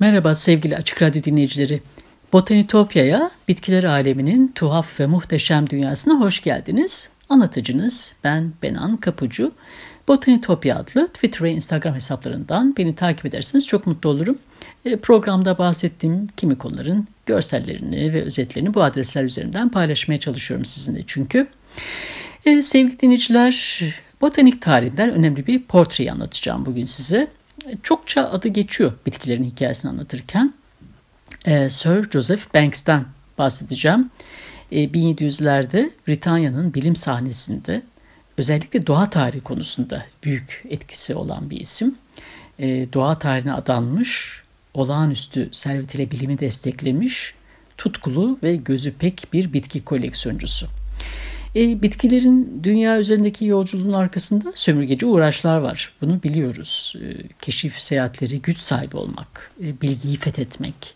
Merhaba sevgili Açık Radyo dinleyicileri. Botanitopya'ya, bitkiler aleminin tuhaf ve muhteşem dünyasına hoş geldiniz. Anlatıcınız ben Benan Kapucu. Botanitopya adlı Twitter ve Instagram hesaplarından beni takip ederseniz çok mutlu olurum. E, programda bahsettiğim kimi konuların görsellerini ve özetlerini bu adresler üzerinden paylaşmaya çalışıyorum sizinle çünkü. E, sevgili dinleyiciler, botanik tarihinden önemli bir portreyi anlatacağım bugün size çokça adı geçiyor bitkilerin hikayesini anlatırken. Ee, Sir Joseph Banks'ten bahsedeceğim. Ee, 1700'lerde Britanya'nın bilim sahnesinde özellikle doğa tarihi konusunda büyük etkisi olan bir isim. Ee, doğa tarihine adanmış, olağanüstü servetiyle bilimi desteklemiş, tutkulu ve gözü pek bir bitki koleksiyoncusu. E, bitkilerin dünya üzerindeki yolculuğun arkasında sömürgeci uğraşlar var. Bunu biliyoruz. E, keşif seyahatleri güç sahibi olmak, e, bilgiyi fethetmek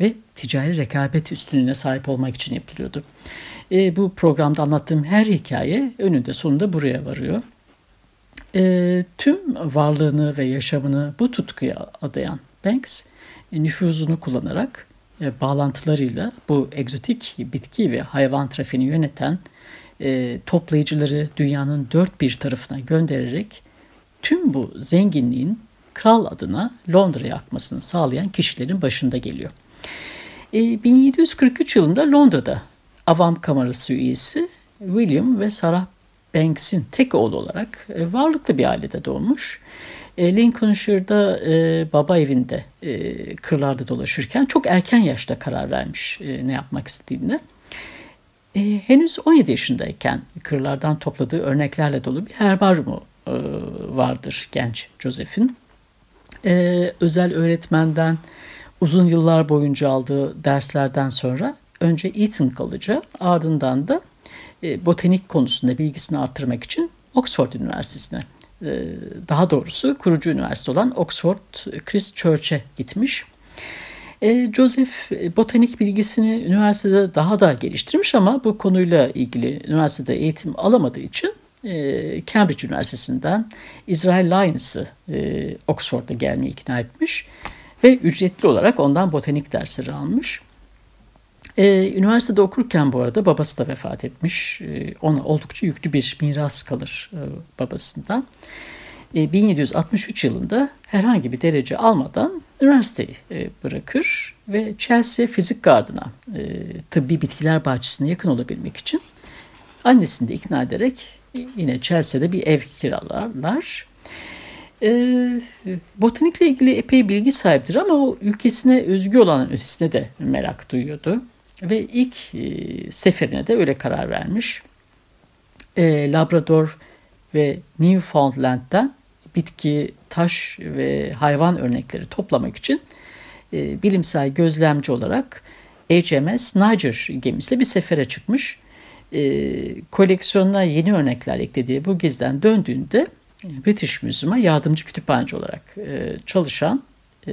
ve ticari rekabet üstünlüğüne sahip olmak için yapılıyordu. E, bu programda anlattığım her hikaye önünde sonunda buraya varıyor. E, tüm varlığını ve yaşamını bu tutkuya adayan Banks e, nüfuzunu kullanarak e, bağlantılarıyla bu egzotik bitki ve hayvan trafiğini yöneten e, toplayıcıları dünyanın dört bir tarafına göndererek tüm bu zenginliğin kral adına Londra'ya akmasını sağlayan kişilerin başında geliyor. E, 1743 yılında Londra'da Avam Kamerası üyesi William ve Sarah Banks'in tek oğlu olarak e, varlıklı bir ailede doğmuş. E, Lincolnshire'da e, baba evinde e, kırlarda dolaşırken çok erken yaşta karar vermiş e, ne yapmak istediğine e, henüz 17 yaşındayken kırlardan topladığı örneklerle dolu bir herbaryumu e, vardır genç Joseph'in. E, özel öğretmenden uzun yıllar boyunca aldığı derslerden sonra önce Eton College'a ardından da e, botanik konusunda bilgisini arttırmak için Oxford Üniversitesi'ne e, daha doğrusu kurucu üniversite olan Oxford Christ Church'e gitmiş. E, Joseph e, botanik bilgisini üniversitede daha da geliştirmiş ama bu konuyla ilgili üniversitede eğitim alamadığı için e, Cambridge Üniversitesi'nden Israel Lyons'ı Oxford'a gelmeye ikna etmiş ve ücretli olarak ondan botanik dersleri almış. Üniversitede okurken bu arada babası da vefat etmiş. Ona oldukça yüklü bir miras kalır babasından. 1763 yılında herhangi bir derece almadan üniversiteyi e, bırakır ve Chelsea Fizik Gardı'na e, tıbbi bitkiler bahçesine yakın olabilmek için annesini de ikna ederek yine Chelsea'de bir ev kiralarlar. E, botanikle ilgili epey bilgi sahibidir ama o ülkesine özgü olan ötesine de merak duyuyordu. Ve ilk seferine de öyle karar vermiş. Labrador ve Newfoundland'den bitki, taş ve hayvan örnekleri toplamak için e, bilimsel gözlemci olarak HMS Niger gemisiyle bir sefere çıkmış. E, koleksiyonuna yeni örnekler eklediği bu gizden döndüğünde British Museum'a yardımcı kütüphaneci olarak e, çalışan e,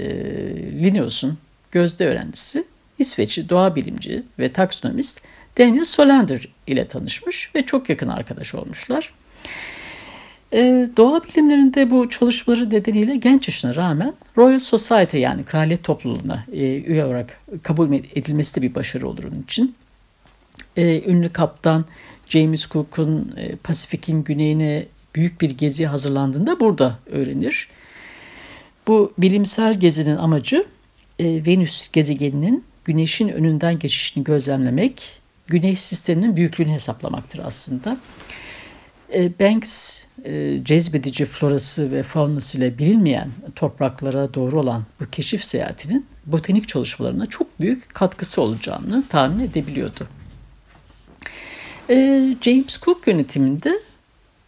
Linnaeus'un gözde öğrencisi İsveçli doğa bilimci ve taksonomist Daniel Solander ile tanışmış ve çok yakın arkadaş olmuşlar. E, doğa bilimlerinde bu çalışmaları nedeniyle genç yaşına rağmen Royal Society yani kraliyet topluluğuna e, üye olarak kabul edilmesi de bir başarı olur onun için. E, ünlü kaptan James Cook'un e, Pasifik'in güneyine büyük bir gezi hazırlandığında burada öğrenir. Bu bilimsel gezinin amacı e, Venüs gezegeninin güneşin önünden geçişini gözlemlemek, güneş sisteminin büyüklüğünü hesaplamaktır aslında. E, Banks e, cezbedici florası ve faunası ile bilinmeyen topraklara doğru olan bu keşif seyahatinin botanik çalışmalarına çok büyük katkısı olacağını tahmin edebiliyordu. Ee, James Cook yönetiminde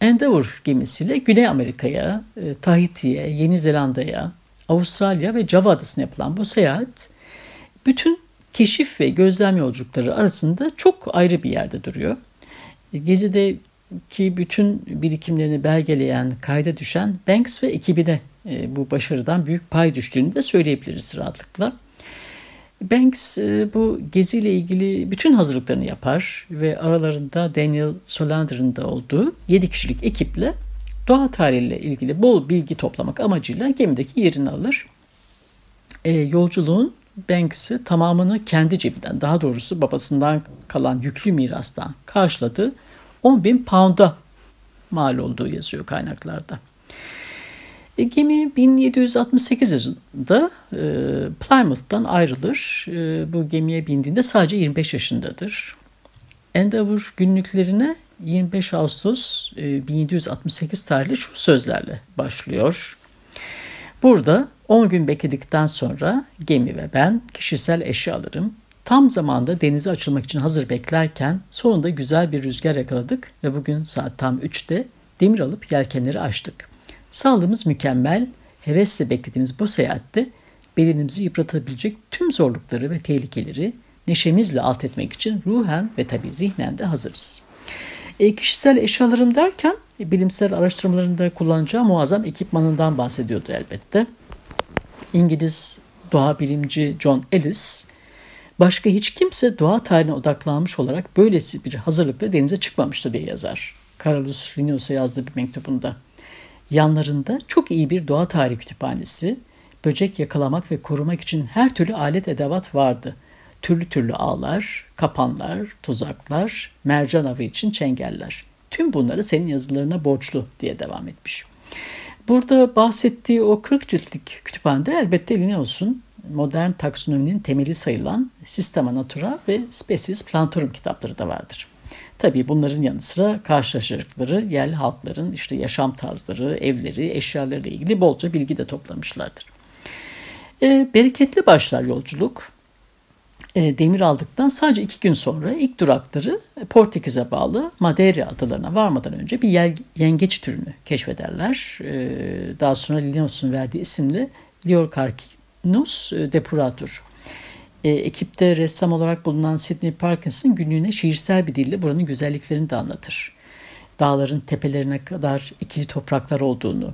Endeavour gemisiyle Güney Amerika'ya, e, Tahiti'ye, Yeni Zelanda'ya, Avustralya ve Java adasına yapılan bu seyahat bütün keşif ve gözlem yolculukları arasında çok ayrı bir yerde duruyor. Gezi'deki bütün birikimlerini belgeleyen, kayda düşen Banks ve ekibine e, bu başarıdan büyük pay düştüğünü de söyleyebiliriz rahatlıkla. Banks e, bu geziyle ilgili bütün hazırlıklarını yapar ve aralarında Daniel Solander'ın da olduğu 7 kişilik ekiple doğa tarihiyle ilgili bol bilgi toplamak amacıyla gemideki yerini alır. E, yolculuğun Banks'ı tamamını kendi cebinden daha doğrusu babasından kalan yüklü mirastan karşıladığı 10 bin pound'a mal olduğu yazıyor kaynaklarda. E, gemi 1768 yılında e, Plymouth'tan ayrılır. E, bu gemiye bindiğinde sadece 25 yaşındadır. Endeavour günlüklerine 25 Ağustos e, 1768 tarihli şu sözlerle başlıyor. Burada 10 gün bekledikten sonra gemi ve ben kişisel eşyalarım tam zamanda denize açılmak için hazır beklerken sonunda güzel bir rüzgar yakaladık ve bugün saat tam 3'te demir alıp yelkenleri açtık. Sağlığımız mükemmel, hevesle beklediğimiz bu seyahatte bedenimizi yıpratabilecek tüm zorlukları ve tehlikeleri neşemizle alt etmek için ruhen ve tabi zihnen de hazırız. E, kişisel eşyalarım derken e, bilimsel araştırmalarında kullanacağı muazzam ekipmanından bahsediyordu elbette. İngiliz doğa bilimci John Ellis, başka hiç kimse doğa tarihine odaklanmış olarak böylesi bir hazırlıkla denize çıkmamıştı diye yazar. Carolus Linnaeus'a yazdığı bir mektubunda. Yanlarında çok iyi bir doğa tarihi kütüphanesi, böcek yakalamak ve korumak için her türlü alet edevat vardı. Türlü türlü ağlar, kapanlar, tuzaklar, mercan avı için çengeller. Tüm bunları senin yazılarına borçlu diye devam etmiş. Burada bahsettiği o 40 ciltlik kütüphanede elbette Linnaeus'un modern taksonominin temeli sayılan Systema Natura ve Species Plantorum kitapları da vardır. Tabii bunların yanı sıra karşılaşacakları yerli halkların işte yaşam tarzları, evleri, eşyalarıyla ilgili bolca bilgi de toplamışlardır. E, bereketli başlar yolculuk. E, demir aldıktan sadece iki gün sonra ilk durakları Portekiz'e bağlı Madeira adalarına varmadan önce bir yengeç türünü keşfederler. E, daha sonra Linnaeus'un verdiği isimli Liorcarcinus depurator e, ekipte ressam olarak bulunan Sidney Parkinson günlüğüne şiirsel bir dille buranın güzelliklerini de anlatır. Dağların tepelerine kadar ikili topraklar olduğunu,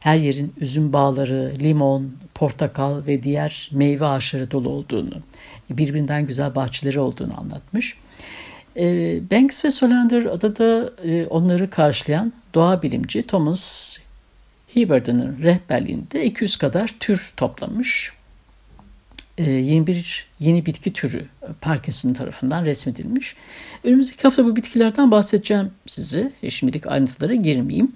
her yerin üzüm bağları, limon, portakal ve diğer meyve ağaçları dolu olduğunu, birbirinden güzel bahçeleri olduğunu anlatmış. E, Banks ve Solander adada e, onları karşılayan doğa bilimci Thomas Hibberdon'ın rehberliğinde 200 kadar tür toplamış e, yeni bir yeni bitki türü e, Parkinson tarafından resmedilmiş. Önümüzdeki hafta bu bitkilerden bahsedeceğim size. E, şimdilik ayrıntılara girmeyeyim.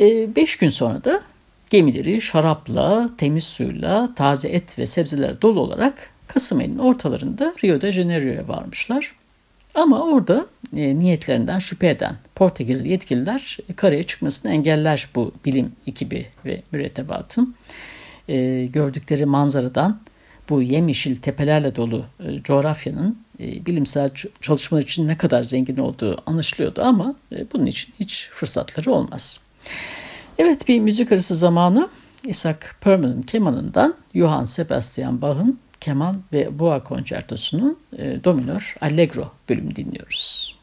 E, beş gün sonra da gemileri şarapla, temiz suyla, taze et ve sebzeler dolu olarak Kasım ayının ortalarında Rio de Janeiro'ya varmışlar. Ama orada e, niyetlerinden şüphe eden Portekizli yetkililer karaya çıkmasını engeller bu bilim ekibi ve mürettebatın. E, gördükleri manzaradan bu yemyeşil tepelerle dolu e, coğrafyanın e, bilimsel çalışmalar için ne kadar zengin olduğu anlaşılıyordu ama e, bunun için hiç fırsatları olmaz. Evet bir müzik arası zamanı Isaac Perman'ın kemanından Johann Sebastian Bach'ın keman ve boğa konçertosunun e, dominör allegro bölümü dinliyoruz.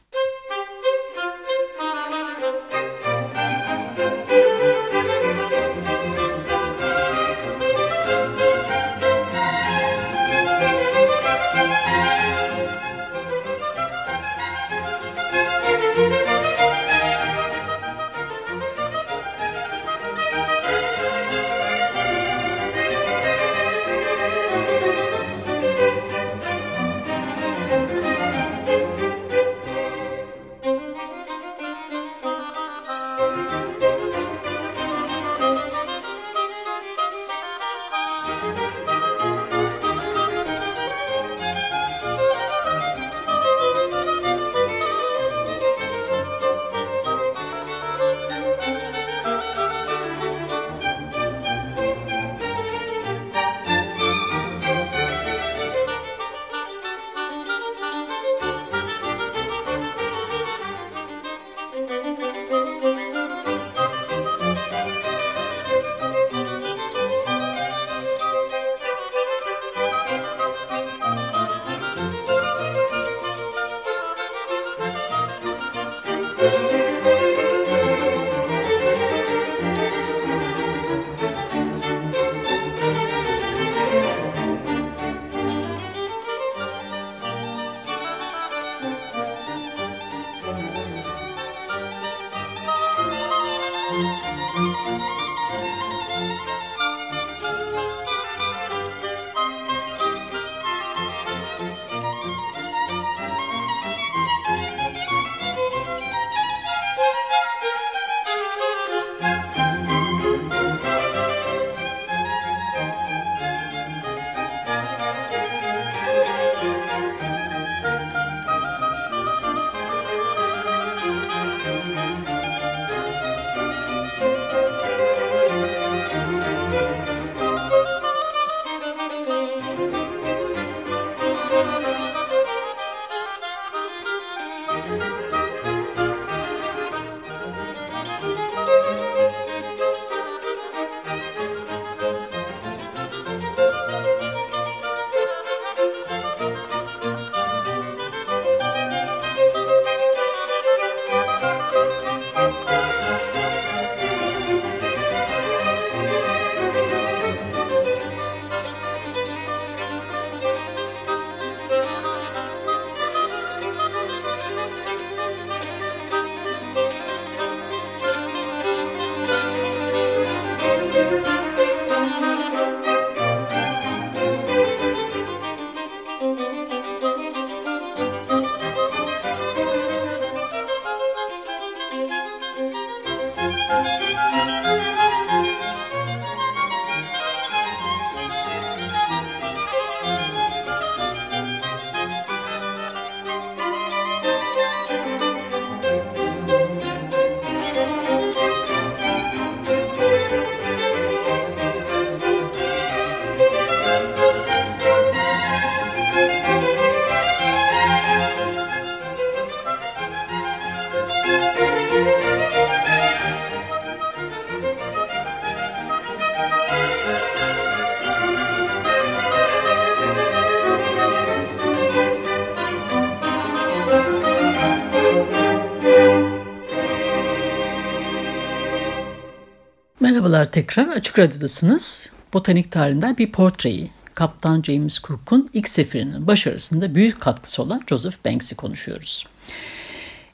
Tekrar Açık Radyo'dasınız. Botanik tarihinden bir portreyi, Kaptan James Cook'un ilk seferinin başarısında büyük katkısı olan Joseph Banks'i konuşuyoruz.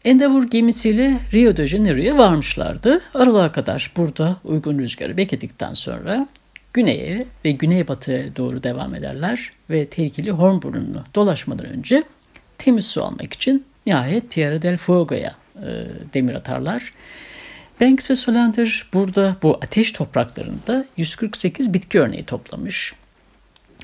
Endeavour gemisiyle Rio de Janeiro'ya varmışlardı. Aralığa kadar burada uygun rüzgarı bekledikten sonra güneye ve güneybatıya doğru devam ederler ve tehlikeli Hornburnu'nu dolaşmadan önce temiz su almak için nihayet Tierra del Fuego'ya e, demir atarlar. Banks ve Solander burada bu ateş topraklarında 148 bitki örneği toplamış.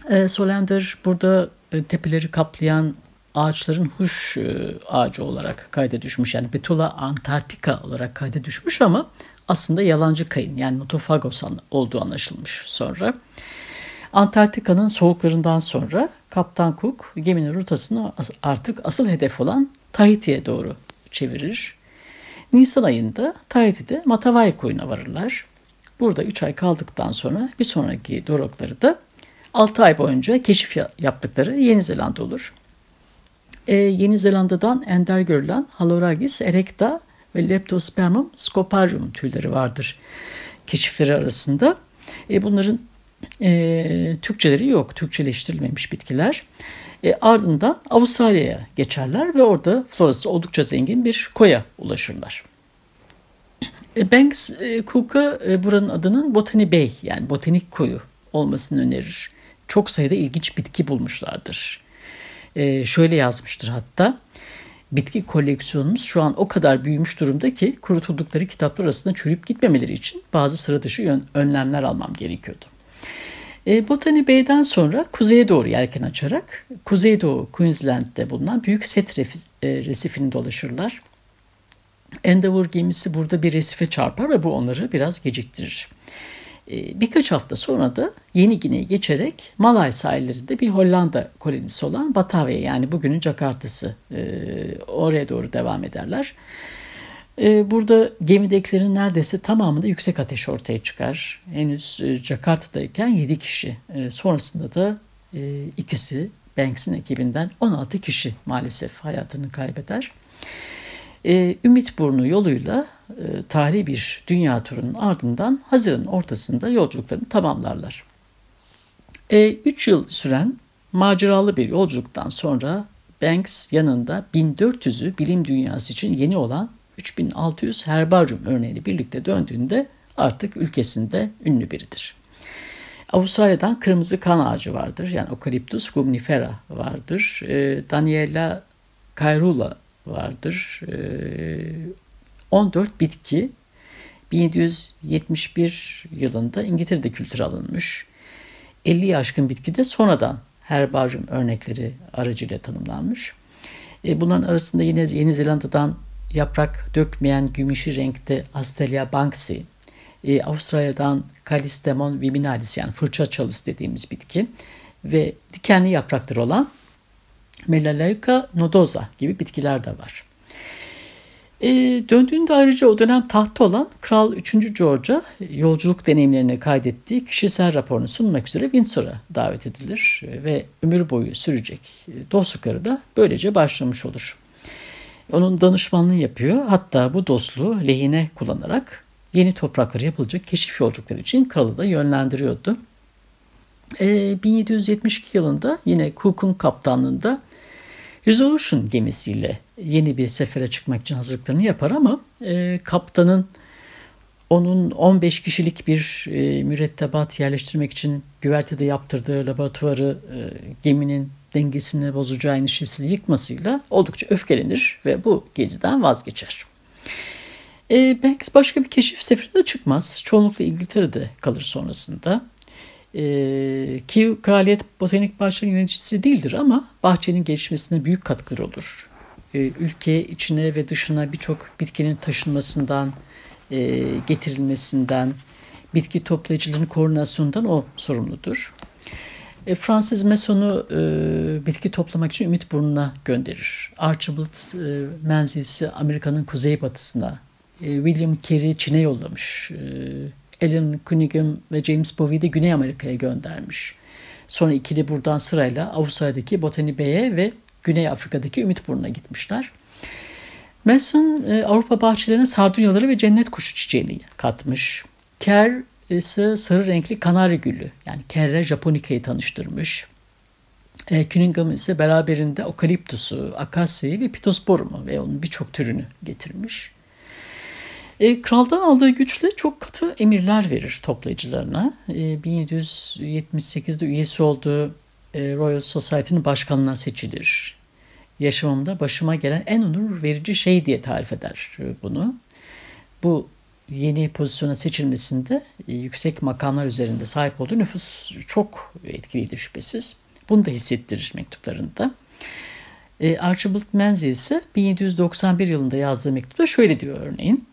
E, Solander burada e, tepeleri kaplayan ağaçların huş e, ağacı olarak kayda düşmüş. Yani Betula antarctica olarak kayda düşmüş ama aslında yalancı kayın yani Nothophagos olduğu anlaşılmış sonra. Antarktika'nın soğuklarından sonra Kaptan Cook geminin rotasını artık asıl hedef olan Tahiti'ye doğru çevirir. Nisan ayında Tahiti'de Matavai koyuna varırlar. Burada 3 ay kaldıktan sonra bir sonraki durakları da 6 ay boyunca keşif yaptıkları Yeni Zelanda olur. Ee, Yeni Zelanda'dan ender görülen Haloragis erecta ve Leptospermum scoparium tüyleri vardır keşifleri arasında. E, bunların e, Türkçeleri yok, Türkçeleştirilmemiş bitkiler. E, ardından Avustralya'ya geçerler ve orada florası oldukça zengin bir koya ulaşırlar. E, Banks e, Cook'a e, buranın adının Botany Bay yani botanik koyu olmasını önerir. Çok sayıda ilginç bitki bulmuşlardır. E, şöyle yazmıştır hatta. Bitki koleksiyonumuz şu an o kadar büyümüş durumda ki kurutuldukları kitaplar arasında çürüyüp gitmemeleri için bazı sıra dışı önlemler almam gerekiyordu. E, Botany Bay'den sonra kuzeye doğru yelken açarak Kuzeydoğu Queensland'de bulunan Büyük Set e, resifini dolaşırlar. Endeavour gemisi burada bir resife çarpar ve bu onları biraz geciktirir. E, birkaç hafta sonra da Yeni Gine'yi geçerek Malay sahillerinde bir Hollanda kolonisi olan Batavia yani bugünün Jakarta'sı e, oraya doğru devam ederler. Ee, burada gemidekilerin neredeyse tamamında yüksek ateş ortaya çıkar. Henüz e, Jakarta'dayken 7 kişi. Ee, sonrasında da e, ikisi Banks'in ekibinden 16 kişi maalesef hayatını kaybeder. Ee, Ümit Burnu yoluyla e, tarihi bir dünya turunun ardından Haziran'ın ortasında yolculuklarını tamamlarlar. 3 yıl süren maceralı bir yolculuktan sonra Banks yanında 1400'ü bilim dünyası için yeni olan 3600 herbaryum örneğiyle birlikte döndüğünde artık ülkesinde ünlü biridir. Avustralya'dan kırmızı kan ağacı vardır. Yani Eucalyptus gumnifera vardır. E, Daniela caerula vardır. E, ee, 14 bitki 1771 yılında İngiltere'de kültür alınmış. 50 aşkın bitki de sonradan herbaryum örnekleri aracıyla tanımlanmış. E, bunların arasında yine Yeni Zelanda'dan yaprak dökmeyen gümüşü renkte Astelia banksy, e, Avustralya'dan Callistemon viminalis yani fırça çalısı dediğimiz bitki ve dikenli yaprakları olan Melaleuca nodosa gibi bitkiler de var. E, döndüğünde ayrıca o dönem tahtta olan Kral 3. George'a yolculuk deneyimlerini kaydettiği kişisel raporunu sunmak üzere Windsor'a davet edilir ve ömür boyu sürecek dostlukları da böylece başlamış olur. Onun danışmanlığı yapıyor. Hatta bu dostluğu lehine kullanarak yeni topraklara yapılacak keşif yolculukları için kralı da yönlendiriyordu. E, 1772 yılında yine Cook'un kaptanlığında Resolution gemisiyle yeni bir sefere çıkmak için hazırlıklarını yapar ama e, kaptanın onun 15 kişilik bir e, mürettebat yerleştirmek için güvertede yaptırdığı laboratuvarı e, geminin dengesini bozacağı endişesini yıkmasıyla oldukça öfkelenir ve bu geziden vazgeçer. E, Banks başka bir keşif seferine çıkmaz. Çoğunlukla İngiltere'de kalır sonrasında. E, ki Kraliyet Botanik Bahçelerinin yöneticisi değildir ama bahçenin gelişmesine büyük katkıları olur. E, ülke içine ve dışına birçok bitkinin taşınmasından, e, getirilmesinden, bitki toplayıcıların koordinasyonundan o sorumludur. E, Fransız Mason'u e, bitki toplamak için Ümit Burnu'na gönderir. Archibald e, Menzies'i Amerika'nın kuzeybatısına, e, William Carey Çin'e yollamış. E, Alan Cunningham ve James Bowie de Güney Amerika'ya göndermiş. Sonra ikili buradan sırayla Avustralya'daki Botany Bay'e ve Güney Afrika'daki Ümit Burnu'na gitmişler. Mason e, Avrupa bahçelerine sardunyaları ve cennet kuşu çiçeğini katmış. Kerr ise sarı renkli kanarya gülü yani Kerre japonica'yı tanıştırmış. E, Cunningham ise beraberinde okaliptusu, akasyayı ve pitosporumu ve onun birçok türünü getirmiş. E, kraldan aldığı güçle çok katı emirler verir toplayıcılarına. E, 1778'de üyesi olduğu e, Royal Society'nin başkanına seçilir. Yaşamımda başıma gelen en onur verici şey diye tarif eder bunu. Bu yeni pozisyona seçilmesinde e, yüksek makamlar üzerinde sahip olduğu nüfus çok etkiliydi şüphesiz. Bunu da hissettirir mektuplarında. E, Archibald Menzies ise 1791 yılında yazdığı mektupta şöyle diyor örneğin.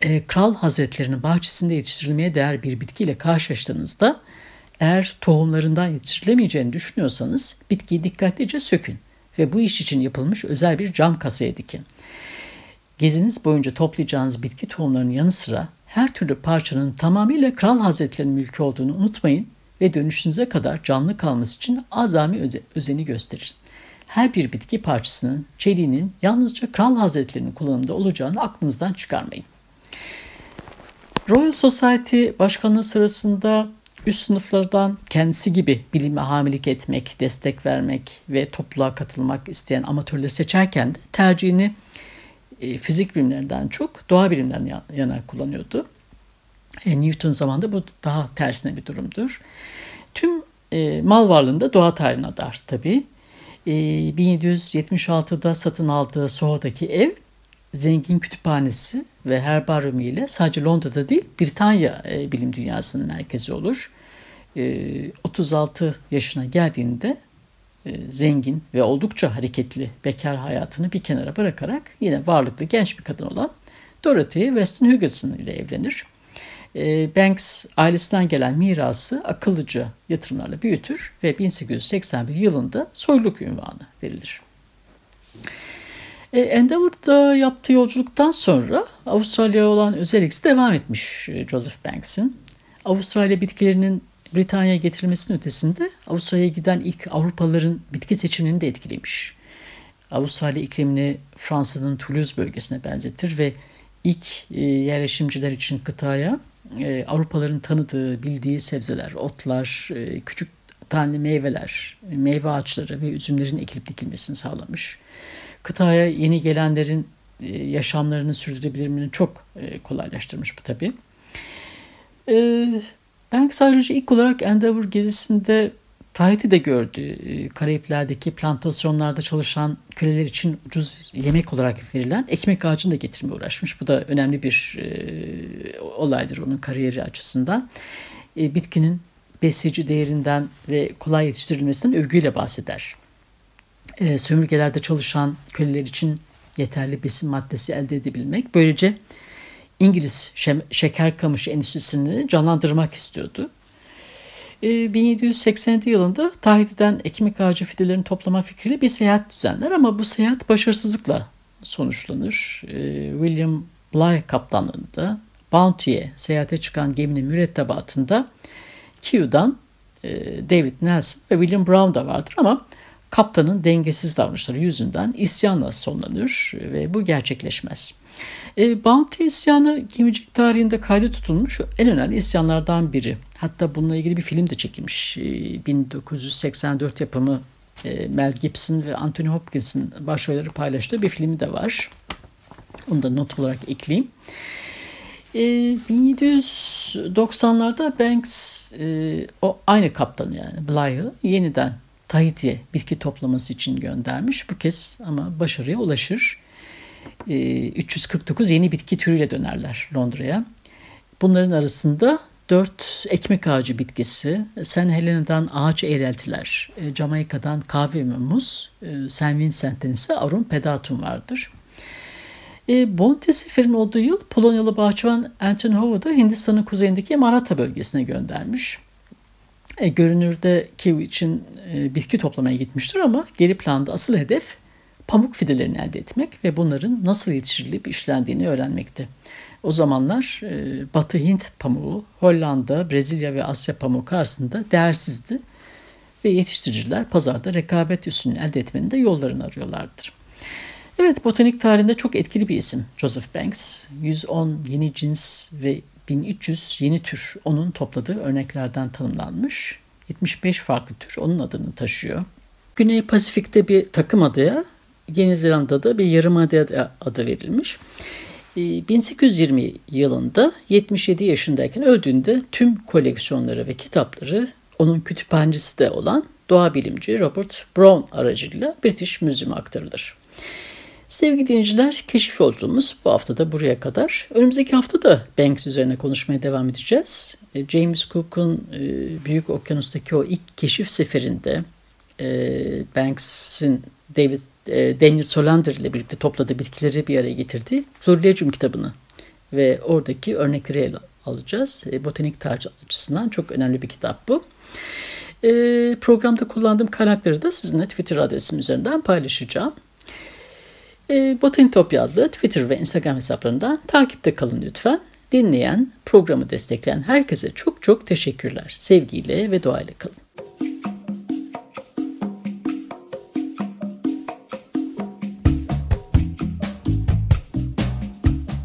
E, Kral Hazretlerinin bahçesinde yetiştirilmeye değer bir bitkiyle karşılaştığınızda eğer tohumlarından yetiştirilemeyeceğini düşünüyorsanız bitkiyi dikkatlice sökün ve bu iş için yapılmış özel bir cam kasaya dikin. Geziniz boyunca toplayacağınız bitki tohumlarının yanı sıra her türlü parçanın tamamıyla Kral Hazretleri'nin mülkü olduğunu unutmayın ve dönüşünüze kadar canlı kalması için azami öze özeni gösterin. Her bir bitki parçasının, çeliğinin yalnızca Kral Hazretleri'nin kullanımda olacağını aklınızdan çıkarmayın. Royal Society başkanlığı sırasında üst sınıflardan kendisi gibi bilime hamilik etmek, destek vermek ve topluluğa katılmak isteyen amatörleri seçerken de tercihini e, fizik bilimlerinden çok doğa bilimlerinden yana kullanıyordu. E, Newton zamanında bu daha tersine bir durumdur. Tüm e, mal varlığında doğa tarihine adar tabii. E, 1776'da satın aldığı Soho'daki ev zengin kütüphanesi ve herbaryumu ile sadece Londra'da değil Britanya e, bilim dünyasının merkezi olur. E, 36 yaşına geldiğinde zengin ve oldukça hareketli bekar hayatını bir kenara bırakarak yine varlıklı genç bir kadın olan Dorothy Weston Hugerson ile evlenir. E, Banks ailesinden gelen mirası akıllıca yatırımlarla büyütür ve 1881 yılında soyluluk ünvanı verilir. E, Endeavour'da yaptığı yolculuktan sonra Avustralya'ya olan özel devam etmiş Joseph Banks'in. Avustralya bitkilerinin Britanya'ya getirilmesinin ötesinde Avustralya'ya giden ilk Avrupalıların bitki seçimini de etkilemiş. Avustralya iklimini Fransa'nın Toulouse bölgesine benzetir ve ilk e, yerleşimciler için kıtaya e, Avrupalıların tanıdığı, bildiği sebzeler, otlar, e, küçük taneli meyveler, meyve ağaçları ve üzümlerin ekilip dikilmesini sağlamış. Kıtaya yeni gelenlerin yaşamlarını sürdürebilirliğini çok kolaylaştırmış bu tabii. Banks ayrıca ilk olarak Endeavour gezisinde Tahiti'de gördü. Ee, Karayipler'deki plantasyonlarda çalışan köleler için ucuz yemek olarak verilen ekmek ağacını da getirmeye uğraşmış. Bu da önemli bir e, olaydır onun kariyeri açısından. E, bitkinin besleyici değerinden ve kolay yetiştirilmesinden övgüyle bahseder. E, sömürgelerde çalışan köleler için yeterli besin maddesi elde edebilmek. Böylece İngiliz şeker kamışı endüstrisini canlandırmak istiyordu. 1780 ee, yılında Tahiti'den ekmek ağacı fidelerini toplama fikriyle bir seyahat düzenler ama bu seyahat başarısızlıkla sonuçlanır. Ee, William Bligh kaptanlığında Bounty'ye seyahate çıkan geminin mürettebatında Kew'dan e, David Nelson ve William Brown da vardır ama kaptanın dengesiz davranışları yüzünden isyanla sonlanır ve bu gerçekleşmez. E, Bounty isyanı gemicilik tarihinde kaydı tutulmuş en önemli isyanlardan biri. Hatta bununla ilgili bir film de çekilmiş. E, 1984 yapımı e, Mel Gibson ve Anthony Hopkins'in başrolleri paylaştığı bir filmi de var. Onu da not olarak ekleyeyim. E, 1790'larda Banks e, o aynı kaptan yani Bly'ı yeniden Tahiti'ye bitki toplaması için göndermiş. Bu kez ama başarıya ulaşır. 349 yeni bitki türüyle dönerler Londra'ya. Bunların arasında dört ekmek ağacı bitkisi, San Helena'dan ağaç eğreltiler, Jamaika'dan kahve ve muz, St. Vincent'ten ise arum pedatum vardır. E, Bontesefer'in olduğu yıl Polonyalı bahçıvan Anton Howard'ı Hindistan'ın kuzeyindeki Maratha bölgesine göndermiş. E, görünürde kivi için e, bitki toplamaya gitmiştir ama geri planda asıl hedef pamuk fidelerini elde etmek ve bunların nasıl yetiştirilip işlendiğini öğrenmekti. O zamanlar e, Batı Hint pamuğu Hollanda, Brezilya ve Asya pamuğu karşısında değersizdi ve yetiştiriciler pazarda rekabet üstünlüğü elde etmenin de yollarını arıyorlardır. Evet, botanik tarihinde çok etkili bir isim Joseph Banks. 110 yeni cins ve 1300 yeni tür onun topladığı örneklerden tanımlanmış. 75 farklı tür onun adını taşıyor. Güney Pasifik'te bir takım adaya, Yeni Zelanda'da bir yarım adaya adı verilmiş. 1820 ee, yılında 77 yaşındayken öldüğünde tüm koleksiyonları ve kitapları onun kütüphanesi de olan doğa bilimci Robert Brown aracılığıyla British Museum'a aktarılır. Sevgili dinleyiciler, keşif yolculuğumuz bu hafta da buraya kadar. Önümüzdeki hafta da Banks üzerine konuşmaya devam edeceğiz. E, James Cook'un e, Büyük Okyanus'taki o ilk keşif seferinde e, Banks'in David Daniel Solander ile birlikte topladığı bitkileri bir araya getirdiği Florilegium kitabını ve oradaki örnekleri ele alacağız. Botanik tarih açısından çok önemli bir kitap bu. Programda kullandığım kaynakları da sizinle Twitter adresim üzerinden paylaşacağım. E, Botanitopya adlı Twitter ve Instagram hesaplarından takipte kalın lütfen. Dinleyen, programı destekleyen herkese çok çok teşekkürler. Sevgiyle ve duayla kalın.